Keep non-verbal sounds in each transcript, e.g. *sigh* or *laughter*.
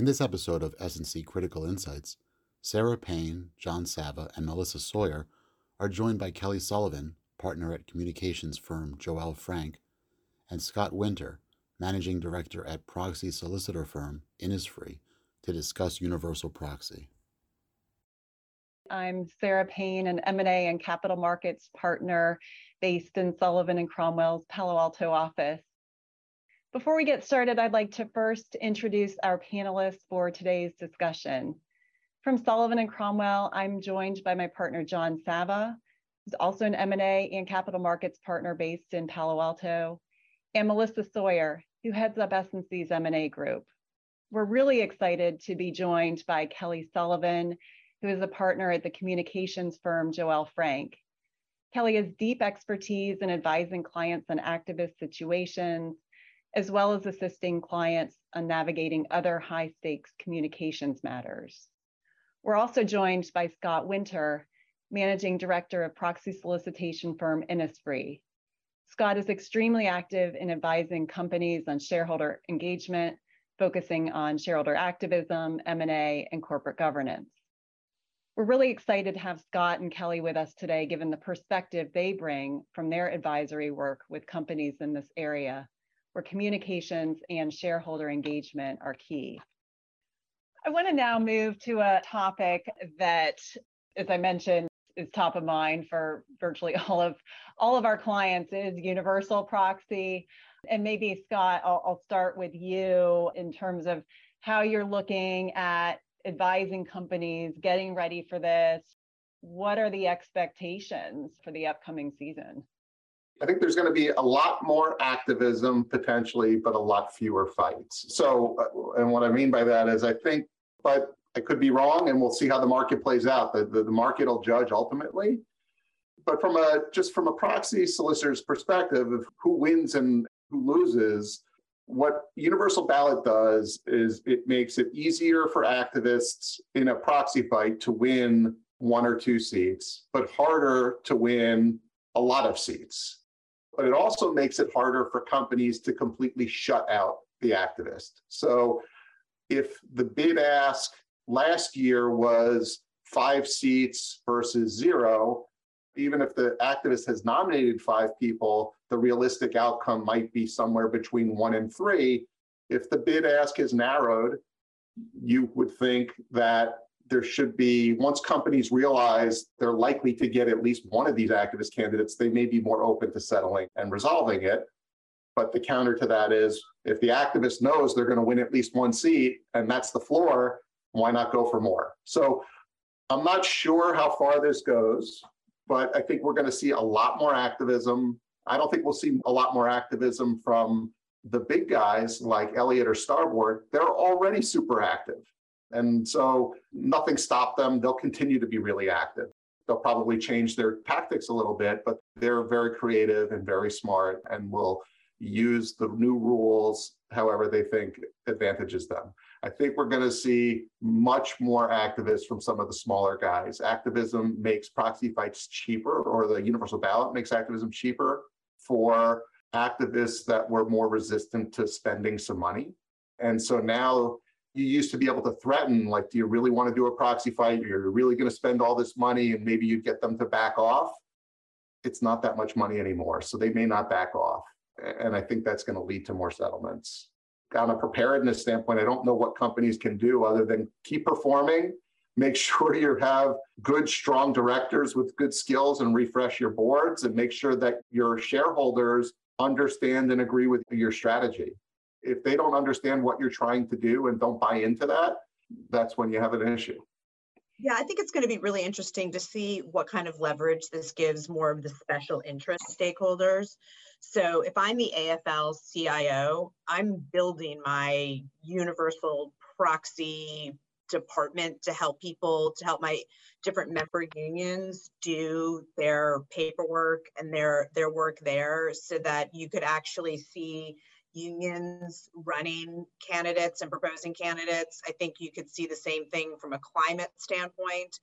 In this episode of S&C Critical Insights, Sarah Payne, John Savva, and Melissa Sawyer are joined by Kelly Sullivan, partner at communications firm Joele Frank, and Scott Winter, managing director at proxy solicitor firm Innisfree, to discuss universal proxy. I'm Sarah Payne, an M&A and capital markets partner based in Sullivan and Cromwell's Palo Alto office. Before we get started, I'd like to first introduce our panelists for today's discussion. From Sullivan and Cromwell, I'm joined by my partner, John Savva, who's also an M&A and capital markets partner based in Palo Alto, and Melissa Sawyer, who heads up S&C's M&A group. We're really excited to be joined by Kelly Sullivan, who is a partner at the communications firm Joele Frank. Kelly has deep expertise in advising clients on activist situations, as well as assisting clients on navigating other high stakes communications matters. We're also joined by Scott Winter, Managing Director of proxy solicitation firm Innisfree. Scott is extremely active in advising companies on shareholder engagement, focusing on shareholder activism, M&A, and corporate governance. We're really excited to have Scott and Kelly with us today, given the perspective they bring from their advisory work with companies in this area where communications and shareholder engagement are key. I want to now move to a topic that, as I mentioned, is top of mind for virtually *laughs* all of all of our clients is universal proxy. And maybe Scott, I'll, I'll start with you in terms of how you're looking at advising companies, getting ready for this. What are the expectations for the upcoming season? I think there's going to be a lot more activism potentially, but a lot fewer fights. So, uh, and what I mean by that is I think, but I could be wrong, and we'll see how the market plays out. The, the, the market will judge ultimately. But from a just from a proxy solicitor's perspective of who wins and who loses, what universal ballot does is it makes it easier for activists in a proxy fight to win one or two seats, but harder to win a lot of seats but it also makes it harder for companies to completely shut out the activist. So if the bid ask last year was five seats versus zero, even if the activist has nominated five people, the realistic outcome might be somewhere between one and three. If the bid ask is narrowed, you would think that there should be, once companies realize they're likely to get at least one of these activist candidates, they may be more open to settling and resolving it. But the counter to that is if the activist knows they're going to win at least one seat and that's the floor, why not go for more? So I'm not sure how far this goes, but I think we're going to see a lot more activism. I don't think we'll see a lot more activism from the big guys like Elliott or Starboard. They're already super active. And so nothing stopped them. They'll continue to be really active. They'll probably change their tactics a little bit, but they're very creative and very smart and will use the new rules however they think advantages them. I think we're going to see much more activists from some of the smaller guys. Activism makes proxy fights cheaper, or the universal ballot makes activism cheaper for activists that were more resistant to spending some money. And so now you used to be able to threaten, like, do you really want to do a proxy fight? You're really going to spend all this money and maybe you'd get them to back off. It's not that much money anymore. So they may not back off. And I think that's going to lead to more settlements. On a preparedness standpoint, I don't know what companies can do other than keep performing, make *laughs* sure you have good, strong directors with good skills and refresh your boards and make sure that your shareholders understand and agree with your strategy if they don't understand what you're trying to do and don't buy into that, that's when you have an issue. Yeah, I think it's going to be really interesting to see what kind of leverage this gives more of the special interest stakeholders. So if I'm the AFL CIO, I'm building my universal proxy department to help people, to help my different member unions do their paperwork and their their work there so that you could actually see unions running candidates and proposing candidates. I think you could see the same thing from a climate standpoint.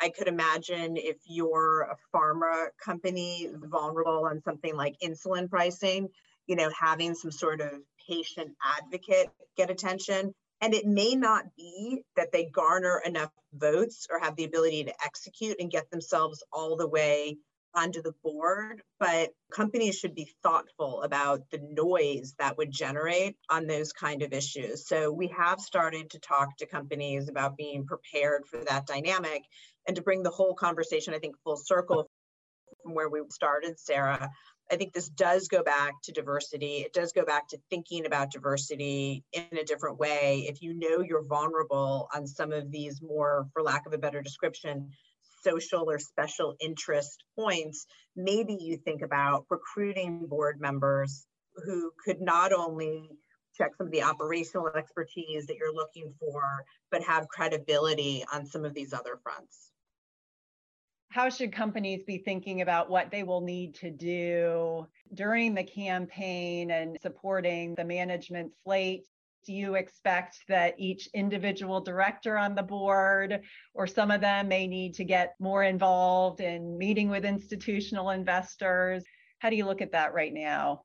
I could imagine if you're a pharma company vulnerable on something like insulin pricing, you know, having some sort of patient advocate get attention And it may not be that they garner enough votes or have the ability to execute and get themselves all the way onto the board, but companies should be thoughtful about the noise that would generate on those kind of issues. So we have started to talk to companies about being prepared for that dynamic and to bring the whole conversation, I think, full circle from where we started, Sarah. I think this does go back to diversity. It does go back to thinking about diversity in a different way. If you know you're vulnerable on some of these more, for lack of a better description, social or special interest points, maybe you think about recruiting board members who could not only check some of the operational expertise that you're looking for, but have credibility on some of these other fronts. How should companies be thinking about what they will need to do during the campaign and supporting the management slate do you expect that each individual director on the board or some of them may need to get more involved in meeting with institutional investors? How do you look at that right now?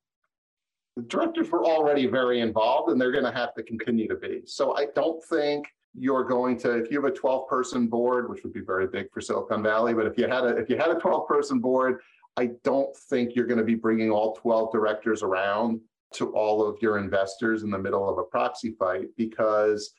The directors were already very involved and they're going to have to continue to be. So I don't think you're going to if you have a 12 person board which would be very big for silicon valley but if you had a if you had a 12 person board i don't think you're going to be bringing all 12 directors around to all of your investors in the middle of a proxy fight because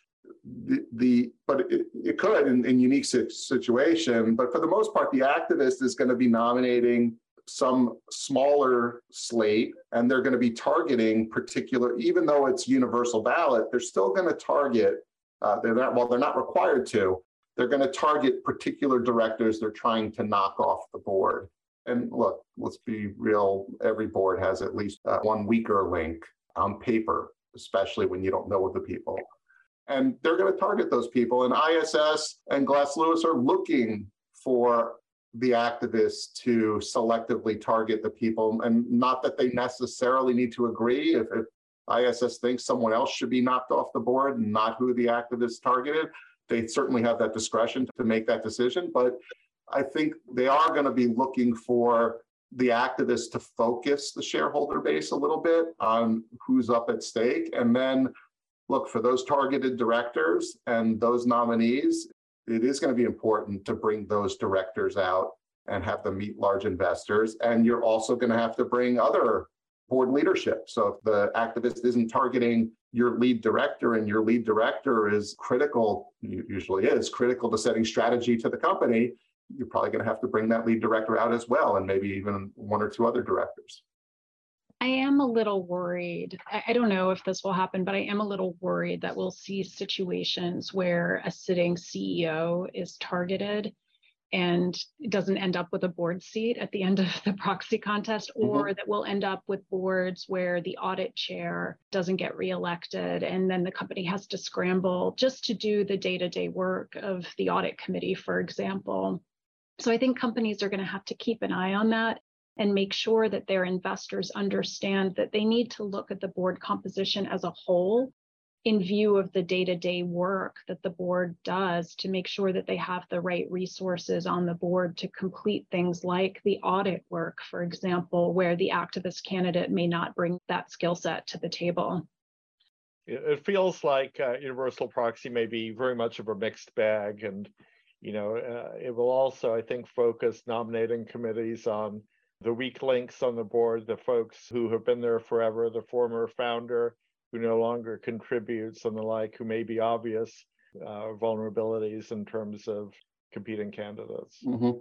the, the but it, it could in, in unique situation but for the most part the activist is going to be nominating some smaller slate and they're going to be targeting particular even though it's universal ballot they're still going to target uh, they're not well they're not required to they're going to target particular directors they're trying to knock off the board and look, let's be real, every board has at least uh, one weaker link on paper, especially when you don't know the people. And they're going to target those people. And ISS and Glass Lewis are looking for the activists to selectively target the people. And not that they necessarily need to agree. If, if ISS thinks someone else should be knocked off the board, not who the activists targeted, they certainly have that discretion to make that decision. But I think they are going to be looking for the activists to focus the shareholder base a little bit on who's up at stake. And then look for those targeted directors and those nominees. It is going to be important to bring those directors out and have them meet large investors. And you're also going to have to bring other board leadership. So if the activist isn't targeting your lead director and your lead director is critical, usually is critical to setting strategy to the company, you're probably going to have to bring that lead director out as well, and maybe even one or two other directors. I am a little worried. I, don't know if this will happen, but I am a little worried that we'll see situations where a sitting CEO is targeted and doesn't end up with a board seat at the end of the proxy contest, or mm-hmm. that we'll end up with boards where the audit chair doesn't get reelected and then the company has to scramble just to do the day to day work of the audit committee, for example. So I think companies are going to have to keep an eye on that and make sure that their investors understand that they need to look at the board composition as a whole in view of the day-to-day work that the board does to make sure that they have the right resources on the board to complete things like the audit work, for example, where the activist candidate may not bring that skill set to the table. It feels like uh, universal proxy may be very much of a mixed bag and you know, uh, it will also, I think, focus nominating committees on the weak links on the board, the folks who have been there forever, the former founder who no longer contributes and the like, who may be obvious uh, vulnerabilities in terms of competing candidates. Mm-hmm.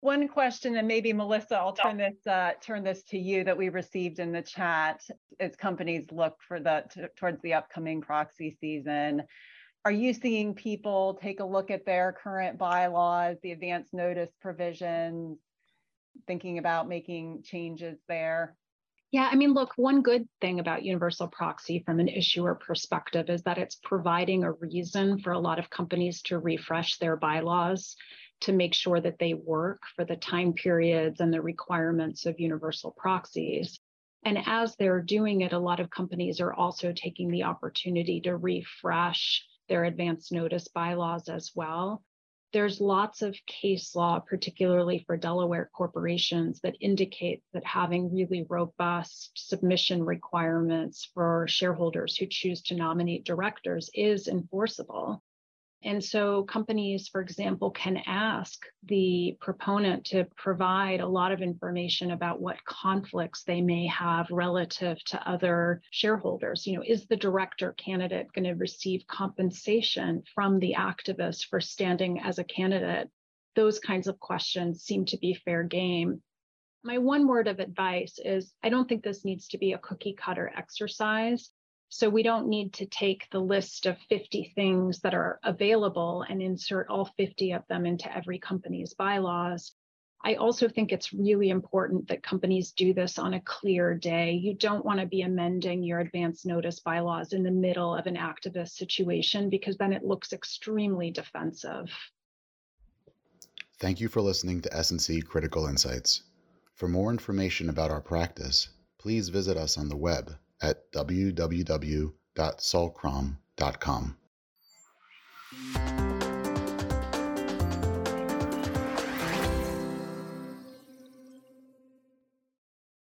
One question, and maybe Melissa, I'll turn this uh, turn this to you that we received in the chat as companies look for the t- towards the upcoming proxy season are you seeing people take a look at their current bylaws, the advance notice provisions, thinking about making changes there? Yeah, I mean, look, one good thing about universal proxy from an issuer perspective is that it's providing a reason for a lot of companies to refresh their bylaws to make sure that they work for the time periods and the requirements of universal proxies. And as they're doing it, a lot of companies are also taking the opportunity to refresh their advance notice bylaws as well there's lots of case law, particularly for Delaware corporations, that indicate that having really robust submission requirements for shareholders who choose to nominate directors is enforceable. And so companies, for example, can ask the proponent to provide a lot of information about what conflicts they may have relative to other shareholders. You know, is the director candidate going to receive compensation from the activist for standing as a candidate? Those kinds of questions seem to be fair game. My one word of advice is I don't think this needs to be a cookie cutter exercise. So we don't need to take the list of 50 things that are available and insert all 50 of them into every company's bylaws. I also think it's really important that companies do this on a clear day. You don't want to be amending your advance notice bylaws in the middle of an activist situation because then it looks extremely defensive. Thank you for listening to S&C Critical Insights. For more information about our practice, please visit us on the web at www.sullcrom.com.